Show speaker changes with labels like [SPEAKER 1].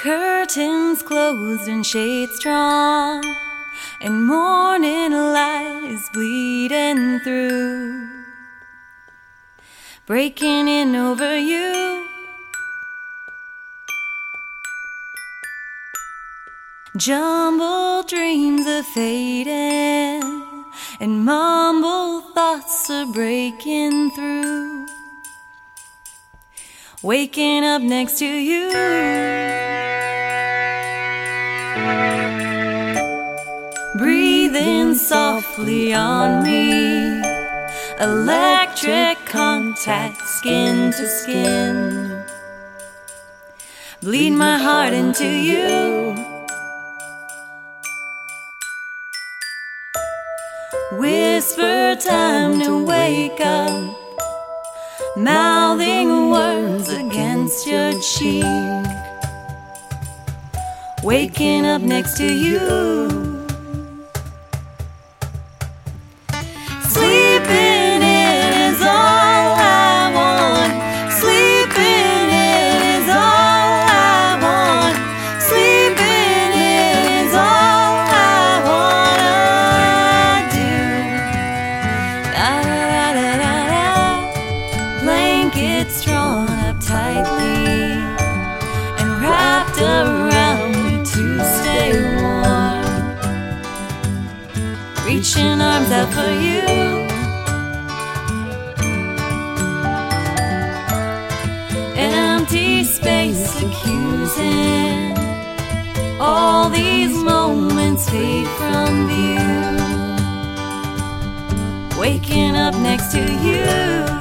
[SPEAKER 1] Curtains closed and shades drawn, and morning light is bleeding through, breaking in over you. Jumbled dreams are fading, and mumbled thoughts are breaking through. Waking up next to you. Breathing softly on me. Electric contact, skin to skin. Bleed my heart into you. Whisper time to wake up, mouthing words against your cheek. Waking up next to you. Reaching arms out for you. Empty space accusing. All these moments fade from view. Waking up next to you.